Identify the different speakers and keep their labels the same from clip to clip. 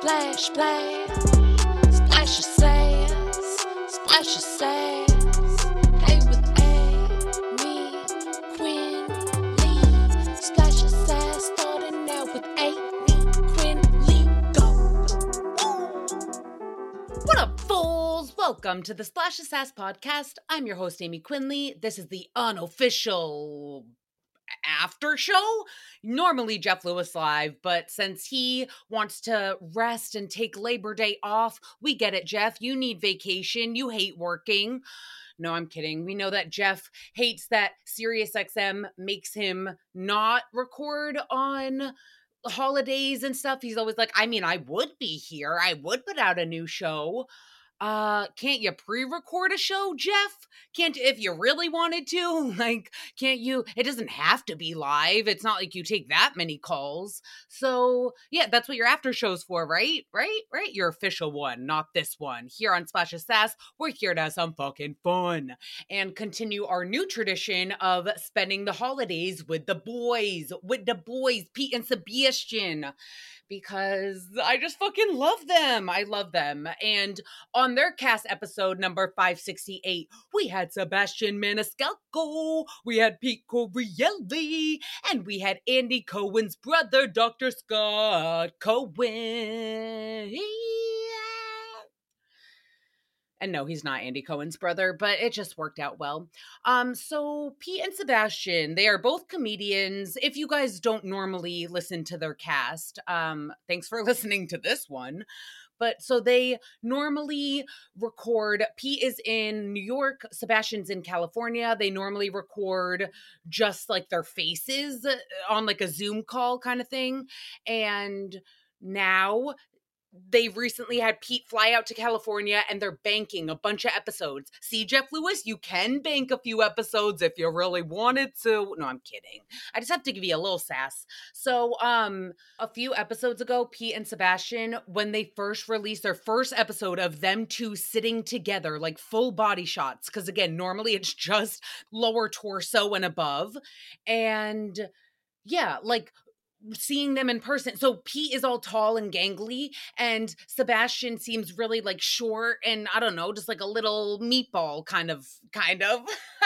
Speaker 1: Splash, splash, splash your sass, splash your sass. Hey with Amy, Quinn, Lee. Splash your sass, starting out with Amy, Quinn, Lee. Go.
Speaker 2: What up, fools? Welcome to the Splash Sass podcast. I'm your host, Aymee Quinnley. This is the unofficial after show. Normally, Jeff Lewis live, but since he wants to rest and take Labor Day off, we get it, Jeff. You need vacation. You hate working. No, I'm kidding. We know that Jeff hates that SiriusXM makes him not record on holidays and stuff. He's always like, I mean, I would be here. I would put out a new show. Uh, can't you pre-record a show, Jeff? Can't if you really wanted to? Like, can't you? It doesn't have to be live. It's not like you take that many calls. So, yeah, that's what your after show's for, right? Right? Right? Your official one, not this one. Here on Splash of Sass, we're here to have some fucking fun and continue our new tradition of spending the holidays with the boys, with the boys, Pete and Sebastian because I just fucking love them. I love them. And on their cast episode number 568, we had Sebastian Maniscalco, we had Pete Correale, and we had Andy Cohen's brother, Dr. Scott Cohen. And no, he's not Andy Cohen's brother, but it just worked out well. Um, so Pete and Sebastian, they are both comedians. If you guys don't normally listen to their cast, um, thanks for listening to this one. But so they normally record. Pete is in New York, Sebastian's in California. They normally record just like their faces uh, on like a Zoom call kind of thing. And now they recently had Pete fly out to California and they're banking a bunch of episodes. See, Jeff Lewis, you can bank a few episodes if you really wanted to. No, I'm kidding. I just have to give you a little sass. So, um, a few episodes ago, Pete and Sebastian, when they first released their first episode of them two sitting together, like full body shots, because again, normally it's just lower torso and above. And yeah, like seeing them in person. So Pete is all tall and gangly, and Sebastian seems really like short and I don't know, just like a little meatball kind of, kind of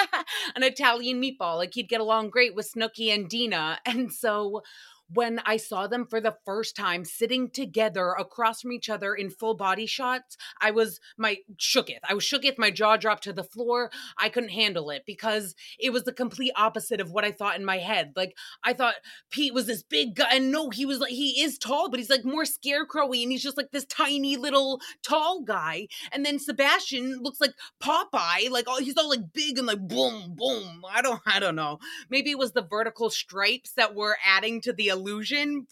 Speaker 2: an Italian meatball. Like he'd get along great with Snooki and Deena. And so when I saw them for the first time sitting together across from each other in full body shots, I was my shooketh. I was shooketh. My jaw dropped to the floor. I couldn't handle it because it was the complete opposite of what I thought in my head. Like I thought Pete was this big guy, and no, he was like he is tall, but he's like more scarecrowy, and he's just like this tiny little tall guy. And then Sebastian looks like Popeye, like oh, he's all like big and like boom, boom. I don't, I don't know. Maybe it was the vertical stripes that were adding to the illusion.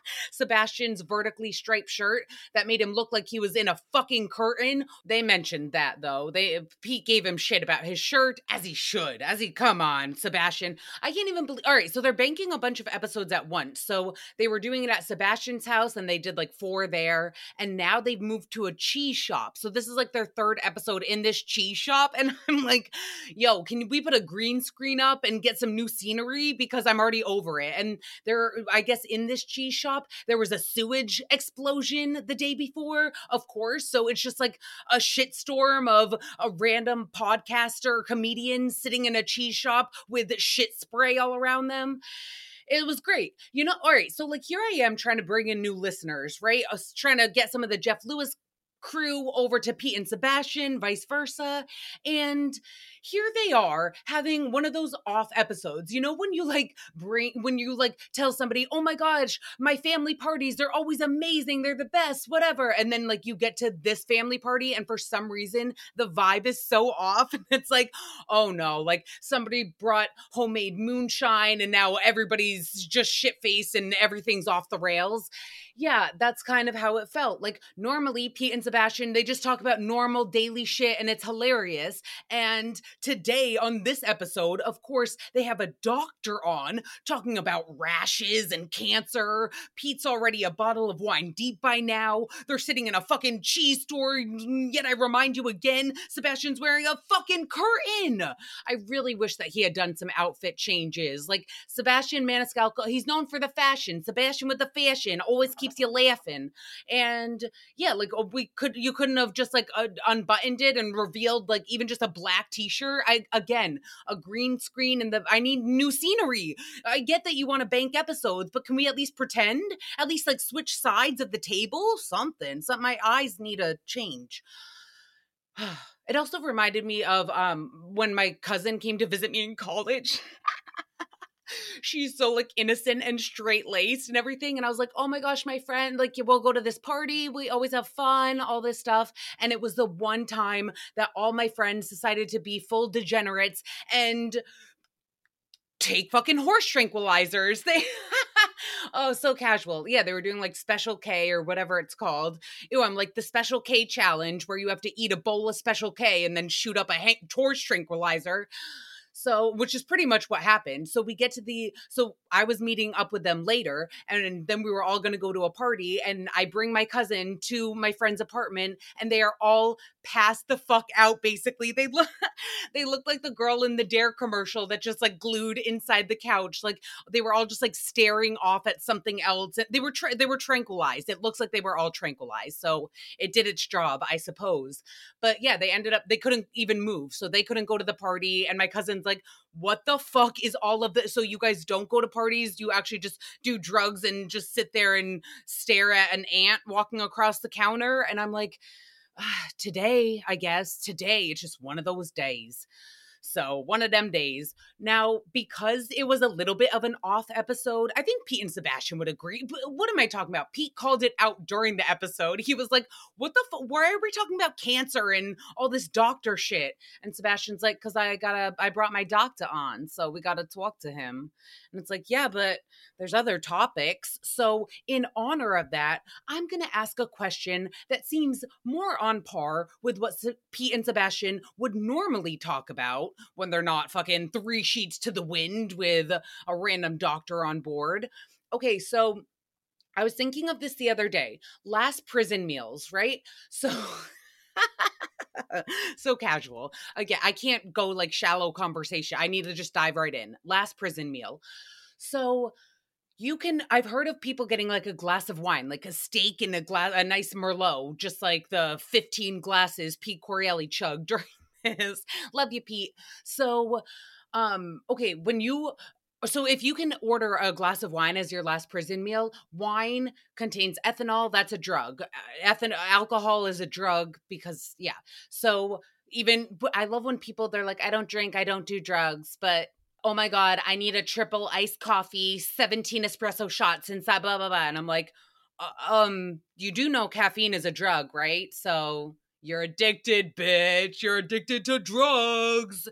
Speaker 2: Sebastian's vertically striped shirt that made him look like he was in a fucking curtain. They mentioned that though. They uh, Pete gave him shit about his shirt as he should. As he come on, Sebastian. I can't even believe All right, so they're banking a bunch of episodes at once. So they were doing it at Sebastian's house and they did like four there and now they've moved to a cheese shop. So this is like their third episode in this cheese shop and I'm like, "Yo, can we put a green screen up and get some new scenery because I'm already over it." And they're I guess in this cheese shop there was a sewage explosion the day before of course so it's just like a shitstorm of a random podcaster comedian sitting in a cheese shop with shit spray all around them it was great. You know, all right. So, like, here I am trying to bring in new listeners, right? I was trying to get some of the Jeff Lewis crew over to Pete and Sebastian, vice versa. And here they are having one of those off episodes. You know, when you like bring, when you like tell somebody, oh my gosh, my family parties, they're always amazing, they're the best, whatever. And then like you get to this family party, and for some reason, the vibe is so off. And it's like, oh no, like somebody brought homemade moonshine, and now everybody's just shit faced and everything's off the rails. Yeah, that's kind of how it felt. Like normally, Pete and Sebastian, they just talk about normal daily shit and it's hilarious. And today on this episode, of course, they have a doctor on talking about rashes and cancer. Pete's already a bottle of wine deep by now. They're sitting in a fucking cheese store. Yet I remind you again, Sebastian's wearing a fucking curtain. I really wish that he had done some outfit changes. Like Sebastian Maniscalco, he's known for the fashion. Sebastian with the fashion always keeps you laughing. And yeah, like oh, we could, you couldn't have just like uh, unbuttoned it and revealed like even just a black t-shirt. I again, a green screen and the I need new scenery. I get that you want to bank episodes, but can we at least pretend? At least like switch sides of the table? Something. Something my eyes need a change. It also reminded me of um when my cousin came to visit me in college. She's so like innocent and straight laced and everything. And I was like, oh my gosh, my friend, like we'll go to this party. We always have fun, all this stuff. And it was the one time that all my friends decided to be full degenerates and take fucking horse tranquilizers. They oh, so casual. Yeah, they were doing like special K or whatever it's called. Ew, I'm like the special K challenge where you have to eat a bowl of special K and then shoot up a ha- horse tranquilizer. So, which is pretty much what happened. So we get to the so I was meeting up with them later and then we were all going to go to a party and I bring my cousin to my friend's apartment and they are all passed the fuck out basically. They look they look like the girl in the Dare commercial that just like glued inside the couch. Like they were all just like staring off at something else. They were tra- they were tranquilized. It looks like they were all tranquilized. So it did its job, I suppose. But yeah, they ended up they couldn't even move. So they couldn't go to the party and my cousin like, what the fuck is all of this? So you guys don't go to parties? You actually just do drugs and just sit there and stare at an ant walking across the counter? And I'm like, ah, today, I guess, today, it's just one of those days. So, one of them days. Now, because it was a little bit of an off episode, I think Pete and Sebastian would agree. But what am I talking about? Pete called it out during the episode. He was like, What the fuck? Why are we talking about cancer and all this doctor shit? And Sebastian's like, Because I gotta, I brought my doctor on. So we gotta talk to him. And it's like, Yeah, but there's other topics. So, in honor of that, I'm gonna ask a question that seems more on par with what Pete and Sebastian would normally talk about when they're not fucking three sheets to the wind with a random doctor on board. Okay, so I was thinking of this the other day. Last prison meals, right? So so casual. Again, I can't go like shallow conversation. I need to just dive right in. Last prison meal. So you can I've heard of people getting like a glass of wine, like a steak and a glass a nice merlot, just like the 15 glasses Pete Correale chugged during is. Love you, Pete. So, um, okay, when you so if you can order a glass of wine as your last prison meal, wine contains ethanol, that's a drug. Ethanol alcohol is a drug because yeah. So even I love when people they're like I don't drink, I don't do drugs, but oh my god, I need a triple iced coffee, 17 espresso shots inside blah blah blah and I'm like uh, um you do know caffeine is a drug, right? So you're addicted, bitch. You're addicted to drugs.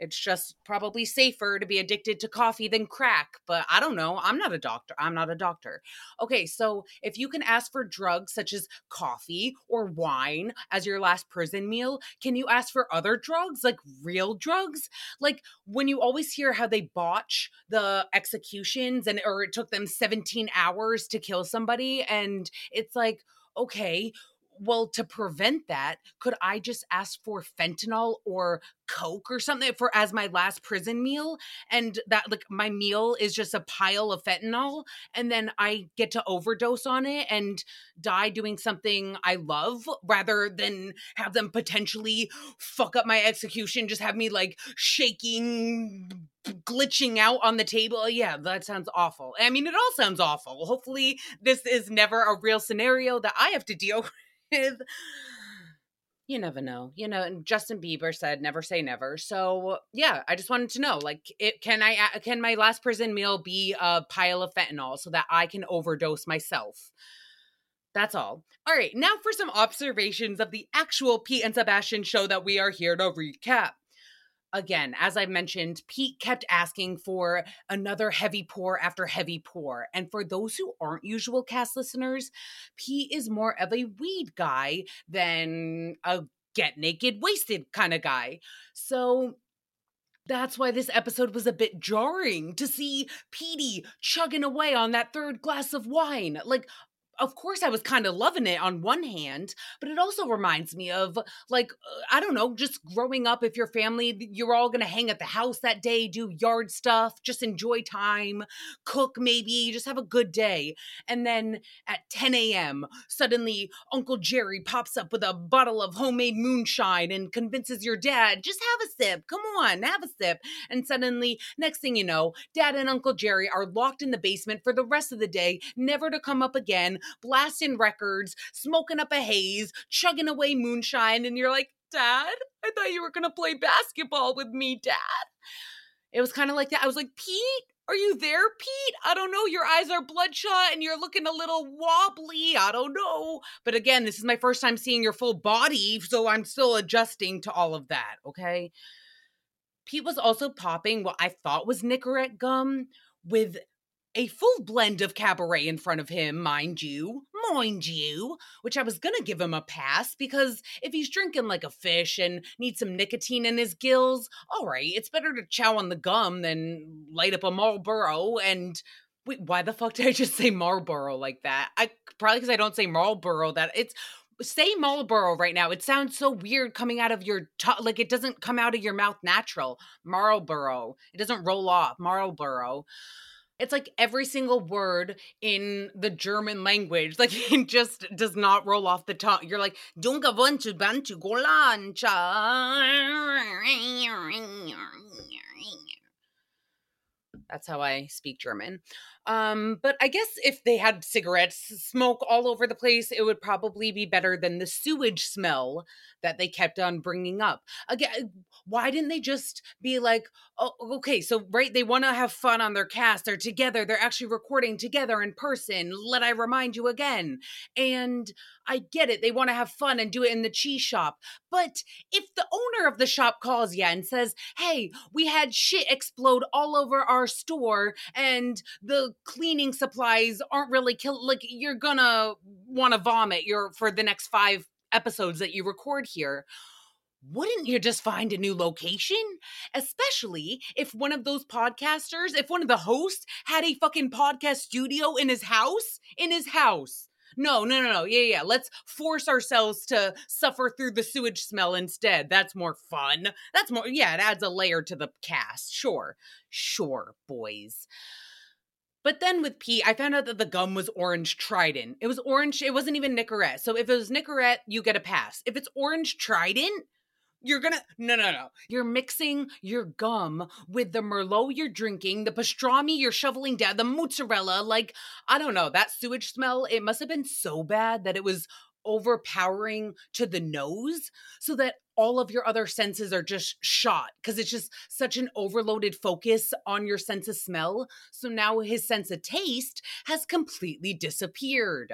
Speaker 2: It's just probably safer to be addicted to coffee than crack, but I don't know. I'm not a doctor. I'm not a doctor. Okay, so if you can ask for drugs such as coffee or wine as your last prison meal, can you ask for other drugs, like real drugs? Like when you always hear how they botch the executions and or it took them 17 hours to kill somebody and it's like okay, well, to prevent that, could I just ask for fentanyl or coke or something for as my last prison meal? And that like my meal is just a pile of fentanyl, and then I get to overdose on it and die doing something I love rather than have them potentially fuck up my execution, just have me like shaking glitching out on the table. Yeah, that sounds awful. I mean, it all sounds awful. Hopefully, this is never a real scenario that I have to deal with with you never know you know and justin bieber said never say never. So yeah i just wanted to know like it can i can my last prison meal be a pile of fentanyl so that i can overdose myself? That's all. All right now for some observations of the actual pete and sebastian show that we are here to recap again, as I mentioned, Pete kept asking for another heavy pour after heavy pour. And for those who aren't usual cast listeners, Pete is more of a weed guy than a get naked, wasted kind of guy. So that's why this episode was a bit jarring to see Petey chugging away on that third glass of wine. Like, of course I was kind of loving it on one hand, but it also reminds me of like uh, I don't know, just growing up if your family you're all going to hang at the house that day, do yard stuff, just enjoy time, cook maybe, just have a good day. And then at 10 a.m., suddenly Uncle Jerry pops up with a bottle of homemade moonshine and convinces your dad, just have a sip. Come on, have a sip. And suddenly, next thing you know, dad and Uncle Jerry are locked in the basement for the rest of the day, never to come up again blasting records, smoking up a haze, chugging away moonshine, and you're like, Dad, I thought you were gonna play basketball with me, Dad. It was kind of like that. I was like, Pete, are you there, Pete? I don't know. Your eyes are bloodshot and you're looking a little wobbly. I don't know. But again, this is my first time seeing your full body, so I'm still adjusting to all of that, okay? Pete was also popping what I thought was Nicorette gum with a full blend of cabernet in front of him, mind you, mind you, which I was gonna give him a pass because if he's drinking like a fish and needs some nicotine in his gills, all right, it's better to chow on the gum than light up a Marlboro. And wait, why the fuck did I just say Marlboro like that? I probably because I don't say Marlboro. That it's say Marlboro right now. It sounds so weird coming out of your t- like it doesn't come out of your mouth natural. Marlboro. It doesn't roll off. Marlboro it's like every single word in the German language, like it just does not roll off the tongue. You're like. That's how I speak German. Um, but I guess if they had cigarettes, smoke all over the place, it would probably be better than the sewage smell that they kept on bringing up. Again, why didn't they just be like, oh, okay, so right, they want to have fun on their cast. They're together. They're actually recording together in person. Let I remind you again. And I get it. They want to have fun and do it in the cheese shop. But if the owner of the shop calls you and says, hey, we had shit explode all over our store and the cleaning supplies aren't really kill like you're gonna want to vomit your for the next five episodes that you record here wouldn't you just find a new location? Especially if one of those podcasters, if one of the hosts had a fucking podcast studio in his house, in his house. No, no, no, no. Yeah, yeah. Let's force ourselves to suffer through the sewage smell instead. That's more fun. That's more, yeah, it adds a layer to the cast. Sure. Sure, boys. But then with Pete, I found out that the gum was orange Trident. It was orange, it wasn't even Nicorette. So if it was Nicorette, you get a pass. If it's orange Trident, you're gonna no no no. You're mixing your gum with the Merlot you're drinking, the pastrami you're shoveling down, the mozzarella. Like I don't know that sewage smell. It must have been so bad that it was overpowering to the nose, so that all of your other senses are just shot because it's just such an overloaded focus on your sense of smell. So now his sense of taste has completely disappeared.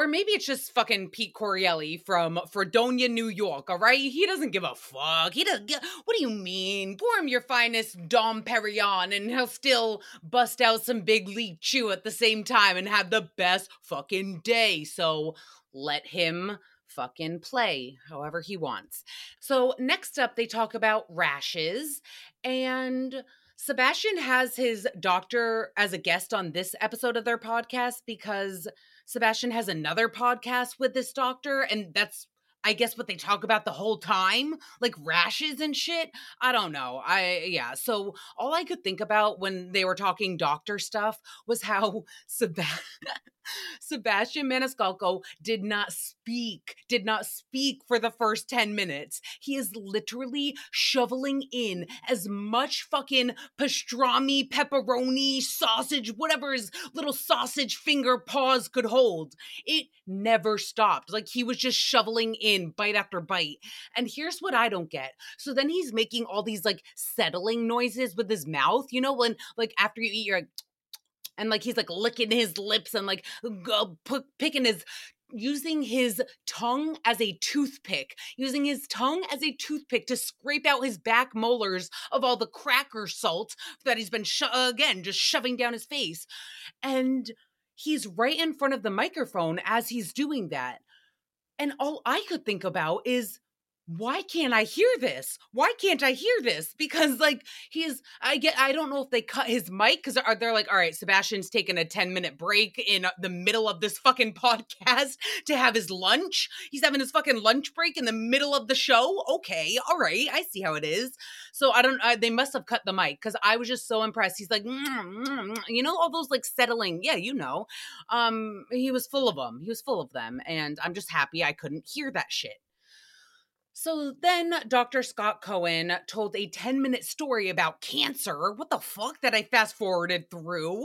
Speaker 2: Or maybe it's just fucking Pete Correale from Fredonia, New York, all right? He doesn't give a fuck. He doesn't what do you mean? Pour him your finest Dom Perignon and he'll still bust out some Big League Chew at the same time and have the best fucking day. So let him fucking play however he wants. So next up, they talk about rashes and. Sebastian has his doctor as a guest on this episode of their podcast because Sebastian has another podcast with this doctor, and that's I guess what they talk about the whole time, like rashes and shit. I don't know. I yeah. So all I could think about when they were talking doctor stuff was how Sebastian Maniscalco did not speak, did not speak for the first 10 minutes. He is literally shoveling in as much fucking pastrami, pepperoni, sausage, whatever his little sausage finger paws could hold. It never stopped. Like he was just shoveling in bite after bite. And here's what I don't get. So then he's making all these like settling noises with his mouth, you know, when like after you eat, you're like, and like he's like licking his lips and like go, p- picking his using his tongue as a toothpick, using his tongue as a toothpick to scrape out his back molars of all the cracker salt that he's been, sho- again, just shoving down his face. And he's right in front of the microphone as he's doing that. And all I could think about is, why can't I hear this? Why can't I hear this? Because like he's I get I don't know if they cut his mic because are they're like, all right, Sebastian's taking a 10 minute break in the middle of this fucking podcast to have his lunch. He's having his fucking lunch break in the middle of the show. Okay, all right, I see how it is. So I don't. I, they must have cut the mic because I was just so impressed. He's like, "Mm, mm, mm," you know, all those like settling. Yeah, you know. Um, he was full of them. He was full of them, and I'm just happy I couldn't hear that shit. So then Dr. Scott Cohen told a 10 minute story about cancer. What the fuck that I fast forwarded through?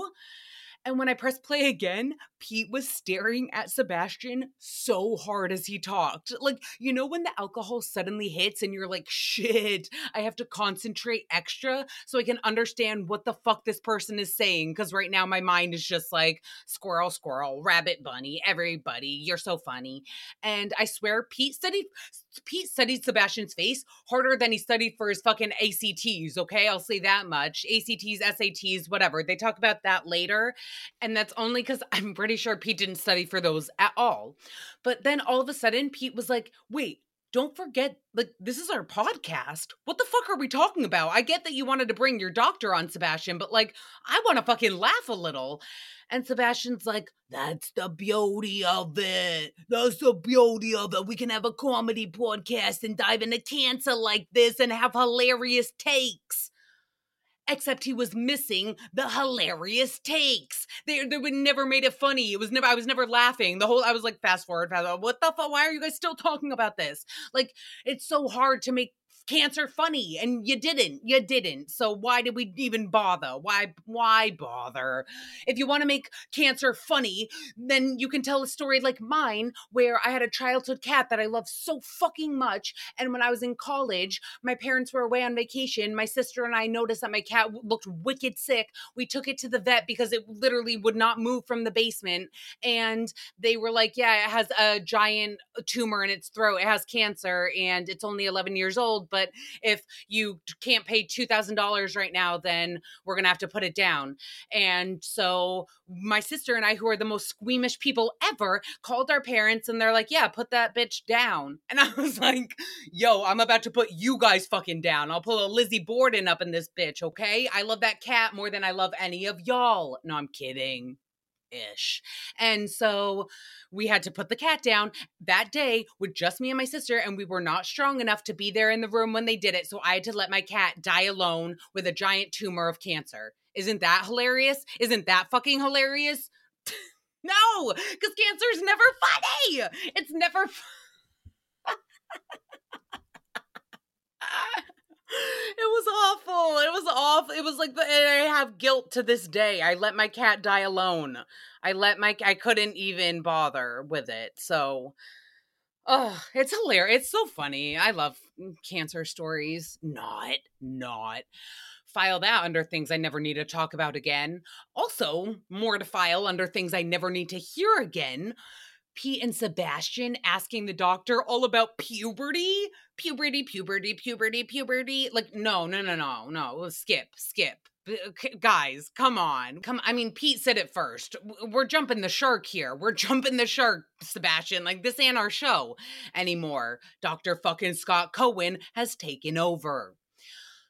Speaker 2: And when I pressed play again, Pete was staring at Sebastian so hard as he talked. Like, you know, when the alcohol suddenly hits and you're like, shit, I have to concentrate extra so I can understand what the fuck this person is saying. Because right now my mind is just like, squirrel, squirrel, rabbit, bunny, everybody, you're so funny. And I swear, Pete studied. Pete studied Sebastian's face harder than he studied for his fucking ACTs, okay? I'll say that much. ACTs, SATs, whatever. They talk about that later. And that's only because I'm pretty sure Pete didn't study for those at all. But then all of a sudden, Pete was like, wait, don't forget, like, this is our podcast. What the fuck are we talking about? I get that you wanted to bring your doctor on, Sebastian, but like, I want to fucking laugh a little. And Sebastian's like, that's the beauty of it. That's the beauty of it. We can have a comedy podcast and dive into cancer like this and have hilarious takes except he was missing the hilarious takes. They they would never made it funny. It was never I was never laughing. The whole I was like fast forward, fast forward. What the fuck? Why are you guys still talking about this? Like it's so hard to make cancer funny and you didn't you didn't. So why did we even bother? Why why bother? If you want to make cancer funny then you can tell a story like mine where i had a childhood cat that i love so fucking much and when i was in college my parents were away on vacation. My sister and i noticed that my cat looked wicked sick. We took it to the vet because it literally would not move from the basement and they were like yeah it has a giant tumor in its throat. It has cancer and it's only 11 years old but if you can't pay $2,000 right now, then we're going to have to put it down. And so my sister and I, who are the most squeamish people ever, called our parents and they're like, yeah, put that bitch down. And I was like, yo, I'm about to put you guys fucking down. I'll pull a Lizzie Borden up in this bitch, okay? I love that cat more than I love any of y'all. No, I'm kidding ish. And so we had to put the cat down that day with just me and my sister, and we were not strong enough to be there in the room when they did it. So I had to let my cat die alone with a giant tumor of cancer. Isn't that hilarious? Isn't that fucking hilarious? no, because cancer is never funny. It's never. it was awful. It was awful. It was like the, and I have guilt to this day. I let my cat die alone. I let my I couldn't even bother with it. So oh, it's hilarious. It's so funny. I love cancer stories. Not, not. File that under things I never need to talk about again. Also, more to file under things I never need to hear again. Pete and Sebastian asking the doctor all about puberty, puberty, puberty, puberty, puberty. Like, no, no, no, no, no. Skip, skip. Guys, come on. Come I mean, Pete said it first. We're jumping the shark here. We're jumping the shark, Sebastian. Like, this ain't our show anymore. Dr. fucking Scott Cohen has taken over.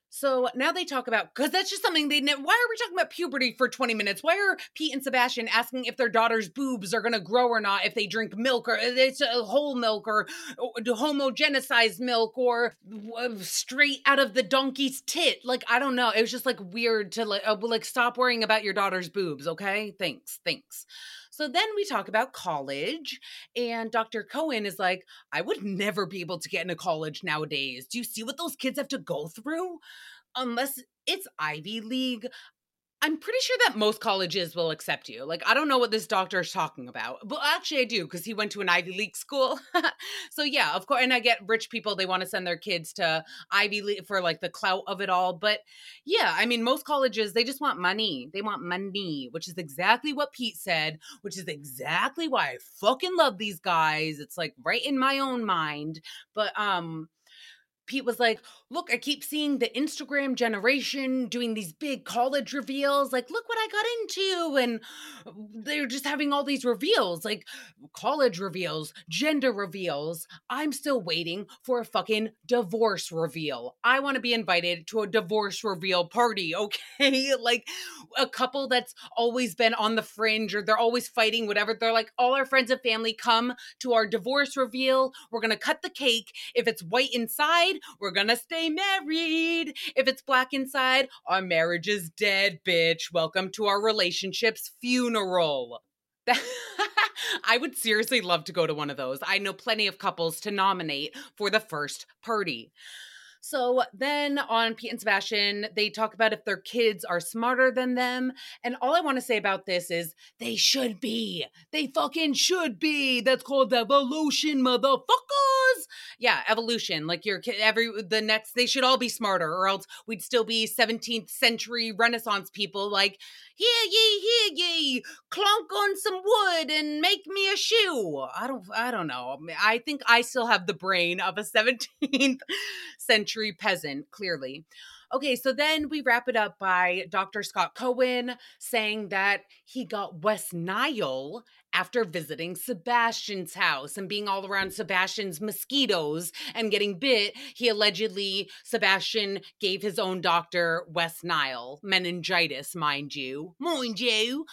Speaker 2: So now they talk about because that's just something they. Ne- Why are we talking about puberty for twenty minutes? Why are Pete and Sebastian asking if their daughter's boobs are going to grow or not if they drink milk or it's a whole milk or, or homogenized milk or uh, straight out of the donkey's tit? Like I don't know. It was just like weird to like uh, like stop worrying about your daughter's boobs. Okay, thanks, thanks. So then we talk about college, and Dr. Cohen is like, I would never be able to get into college nowadays. Do you see what those kids have to go through? Unless it's Ivy League. I'm pretty sure that most colleges will accept you. Like, I don't know what this doctor is talking about, but actually, I do because he went to an Ivy League school. so, yeah, of course. And I get rich people, they want to send their kids to Ivy League for like the clout of it all. But yeah, I mean, most colleges, they just want money. They want money, which is exactly what Pete said, which is exactly why I fucking love these guys. It's like right in my own mind. But, um, Pete was like, Look, I keep seeing the Instagram generation doing these big college reveals. Like, look what I got into. And uh, they're just having all these reveals, like college reveals, gender reveals. I'm still waiting for a fucking divorce reveal. I want to be invited to a divorce reveal party, okay? like a couple that's always been on the fringe or they're always fighting, whatever. They're like, all our friends and family come to our divorce reveal. We're going to cut the cake. If it's white inside, we're gonna stay married. If it's black inside, our marriage is dead, bitch. Welcome to our relationship's funeral. I would seriously love to go to one of those. I know plenty of couples to nominate for the first party. So then on Pete and Sebastian, they talk about if their kids are smarter than them. And all I want to say about this is they should be. They fucking should be. That's called evolution, motherfuckers. Yeah, evolution. Like your kid, every, the next, they should all be smarter or else we'd still be 17th century Renaissance people. Like, here ye, here ye, clunk on some wood and make me a shoe. I don't, I don't know. I think I still have the brain of a 17th century peasant, clearly. Okay, so then we wrap it up by Dr. Scott Cohen saying that he got West Nile after visiting Sebastian's house and being all around Sebastian's mosquitoes and getting bit. He allegedly, Sebastian gave his own doctor West Nile, meningitis, mind you. Mind you.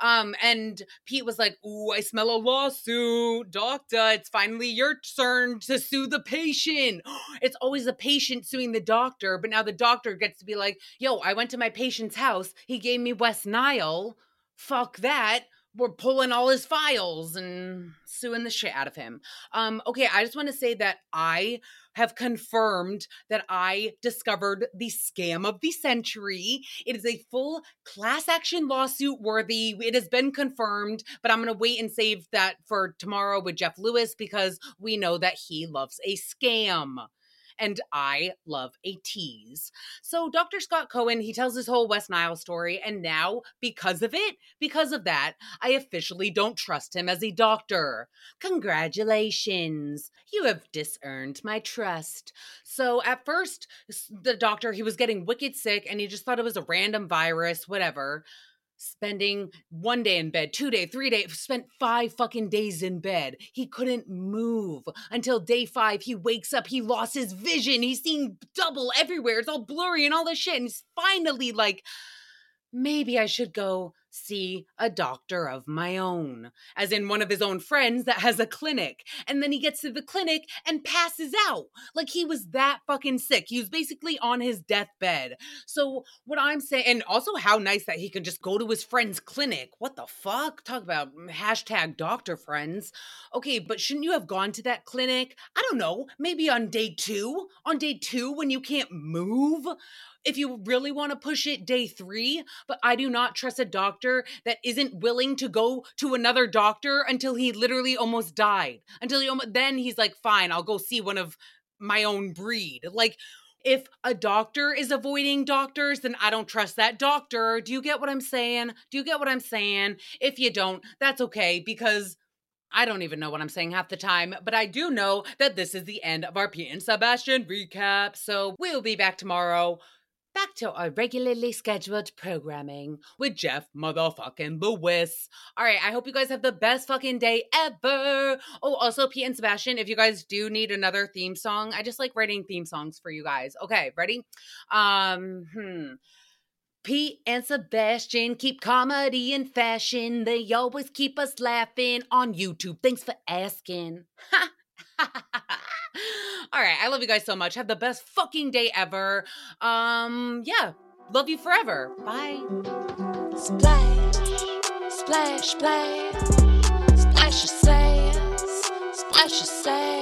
Speaker 2: Um, and Pete was like, Ooh, I smell a lawsuit. Doctor, it's finally your turn to sue the patient. It's always the patient suing the doctor, but now the doctor gets to be like, Yo, I went to my patient's house. He gave me West Nile. Fuck that we're pulling all his files and suing the shit out of him. Um, okay, I just want to say that I have confirmed that I discovered the scam of the century. It is a full class action lawsuit worthy. It has been confirmed, but I'm going to wait and save that for tomorrow with Jeff Lewis because we know that he loves a scam and I love a tease. So Dr. Scott Cohen, he tells his whole West Nile story, and now, because of it, because of that, I officially don't trust him as a doctor. Congratulations, you have disearned my trust. So at first, the doctor, he was getting wicked sick, and he just thought it was a random virus, whatever spending one day in bed, two day, three day, spent five fucking days in bed. He couldn't move until day five. He wakes up, he lost his vision. He's seeing double everywhere. It's all blurry and all this shit. And he's finally like, maybe I should go see a doctor of my own, as in one of his own friends that has a clinic. And then he gets to the clinic and passes out. Like he was that fucking sick. He was basically on his deathbed. So, what I'm saying, and also how nice that he can just go to his friend's clinic. What the fuck? Talk about mm, hashtag doctor friends. Okay, but shouldn't you have gone to that clinic? I don't know, maybe on day two? On day two when you can't move? If you really want to push it day three, but I do not trust a doctor that isn't willing to go to another doctor until he literally almost died. Until he almost, then he's like, fine, I'll go see one of my own breed. Like, if a doctor is avoiding doctors, then I don't trust that doctor. Do you get what I'm saying? Do you get what I'm saying? If you don't, that's okay because I don't even know what I'm saying half the time, but I do know that this is the end of our Pete and Sebastian recap. So we'll be back tomorrow back to our regularly scheduled programming with Jeff motherfucking Lewis. All right, I hope you guys have the best fucking day ever. Oh, also, Pete and Sebastian, if you guys do need another theme song, I just like writing theme songs for you guys. Okay, ready? Um, hmm. Pete and Sebastian keep comedy in fashion. They always keep us laughing on YouTube. Thanks for asking. All right. I love you guys so much. Have the best fucking day ever. Um, yeah. Love you forever. Bye.
Speaker 1: Splash, splash, splash, splash your splash your.